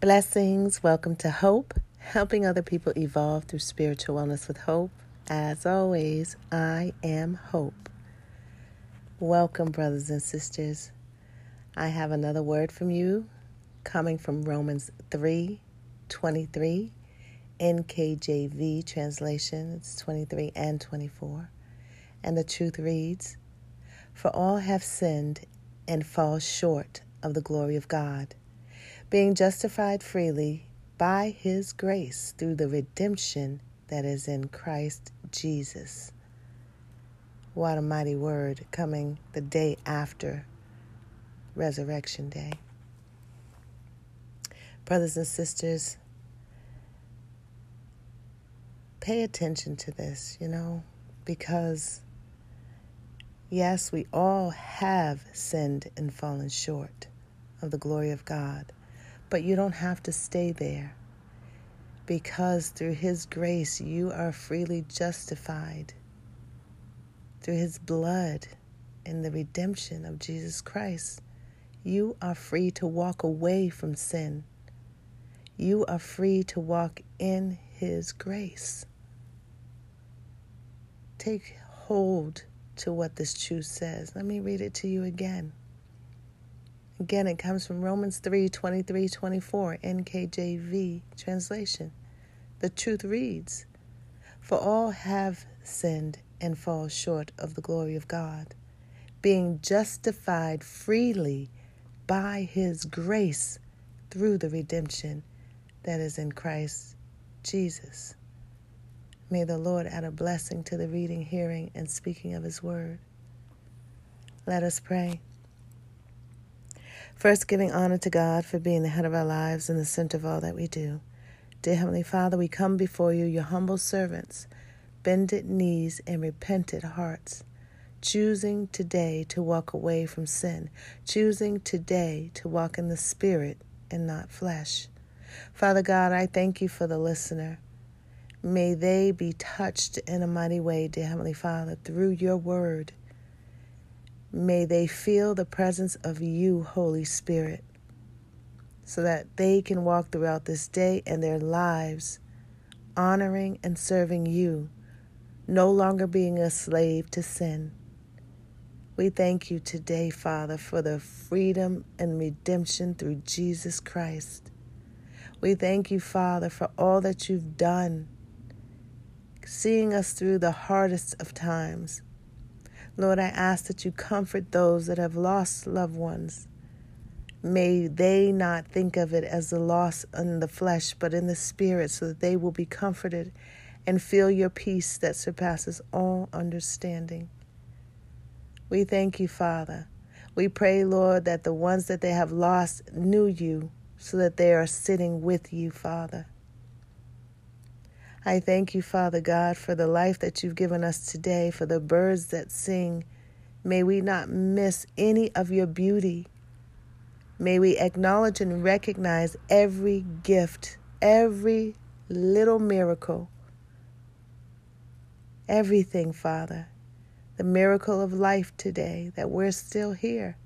Blessings. Welcome to Hope, helping other people evolve through spiritual wellness with hope. As always, I am Hope. Welcome, brothers and sisters. I have another word from you coming from Romans 3 23, NKJV translation. It's 23 and 24. And the truth reads For all have sinned and fall short of the glory of God being justified freely by his grace through the redemption that is in Christ Jesus. What a mighty word coming the day after Resurrection Day. Brothers and sisters, pay attention to this, you know, because yes, we all have sinned and fallen short of the glory of God. But you don't have to stay there because through His grace you are freely justified. Through His blood and the redemption of Jesus Christ, you are free to walk away from sin. You are free to walk in His grace. Take hold to what this truth says. Let me read it to you again. Again, it comes from Romans 3 23 24, NKJV translation. The truth reads For all have sinned and fall short of the glory of God, being justified freely by his grace through the redemption that is in Christ Jesus. May the Lord add a blessing to the reading, hearing, and speaking of his word. Let us pray. First, giving honor to God for being the head of our lives and the center of all that we do. Dear Heavenly Father, we come before you, your humble servants, bended knees and repentant hearts, choosing today to walk away from sin, choosing today to walk in the Spirit and not flesh. Father God, I thank you for the listener. May they be touched in a mighty way, dear Heavenly Father, through your word. May they feel the presence of you, Holy Spirit, so that they can walk throughout this day and their lives honoring and serving you, no longer being a slave to sin. We thank you today, Father, for the freedom and redemption through Jesus Christ. We thank you, Father, for all that you've done, seeing us through the hardest of times Lord, I ask that you comfort those that have lost loved ones. May they not think of it as a loss in the flesh, but in the spirit, so that they will be comforted and feel your peace that surpasses all understanding. We thank you, Father. We pray, Lord, that the ones that they have lost knew you, so that they are sitting with you, Father. I thank you, Father God, for the life that you've given us today, for the birds that sing. May we not miss any of your beauty. May we acknowledge and recognize every gift, every little miracle, everything, Father. The miracle of life today, that we're still here.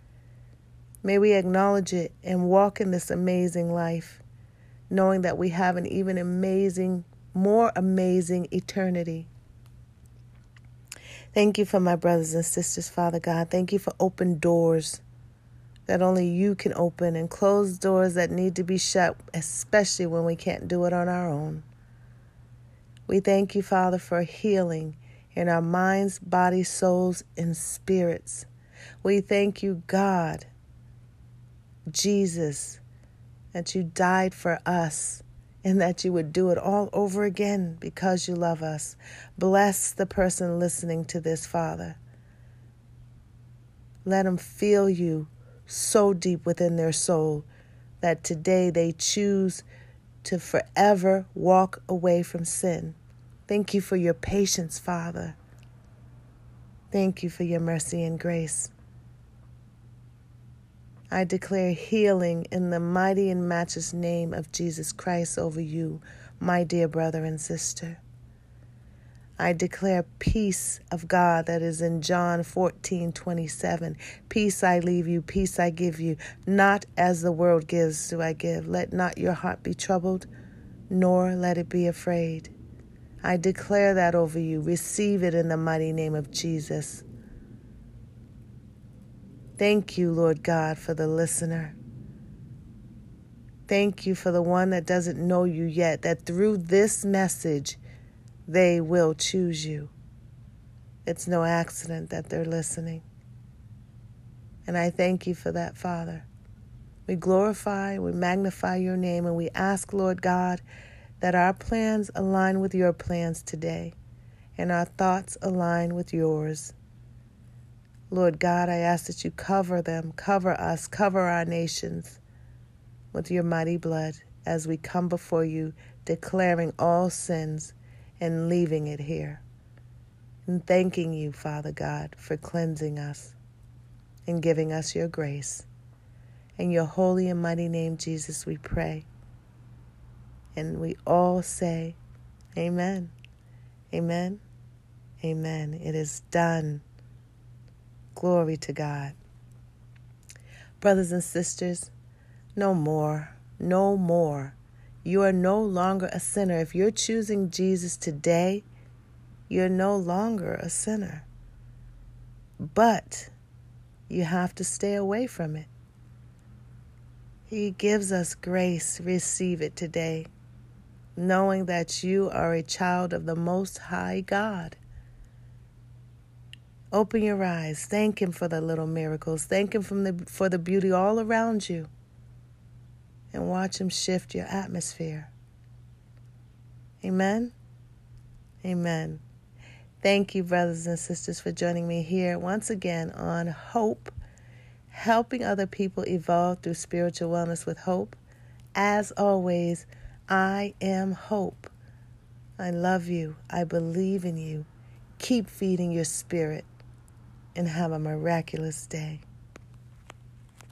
May we acknowledge it and walk in this amazing life, knowing that we have an even amazing more amazing eternity. Thank you for my brothers and sisters, Father God. Thank you for open doors that only you can open and closed doors that need to be shut, especially when we can't do it on our own. We thank you, Father, for healing in our minds, bodies, souls, and spirits. We thank you, God, Jesus, that you died for us and that you would do it all over again because you love us. Bless the person listening to this, Father. Let them feel you so deep within their soul that today they choose to forever walk away from sin. Thank you for your patience, Father. Thank you for your mercy and grace. I declare healing in the mighty and matchless name of Jesus Christ over you, my dear brother and sister. I declare peace of God that is in John 14 27. Peace I leave you, peace I give you. Not as the world gives do I give. Let not your heart be troubled, nor let it be afraid. I declare that over you. Receive it in the mighty name of Jesus. Thank you, Lord God, for the listener. Thank you for the one that doesn't know you yet, that through this message, they will choose you. It's no accident that they're listening. And I thank you for that, Father. We glorify, we magnify your name, and we ask, Lord God, that our plans align with your plans today and our thoughts align with yours. Lord God, I ask that you cover them, cover us, cover our nations with your mighty blood as we come before you, declaring all sins and leaving it here. And thanking you, Father God, for cleansing us and giving us your grace. In your holy and mighty name, Jesus, we pray. And we all say, Amen. Amen. Amen. It is done. Glory to God. Brothers and sisters, no more, no more you are no longer a sinner. If you're choosing Jesus today, you're no longer a sinner. But you have to stay away from it. He gives us grace. Receive it today, knowing that you are a child of the Most High God. Open your eyes. Thank Him for the little miracles. Thank Him the, for the beauty all around you and watch Him shift your atmosphere. Amen. Amen. Thank you, brothers and sisters, for joining me here once again on Hope, helping other people evolve through spiritual wellness with hope. As always, I am hope. I love you. I believe in you. Keep feeding your spirit and have a miraculous day.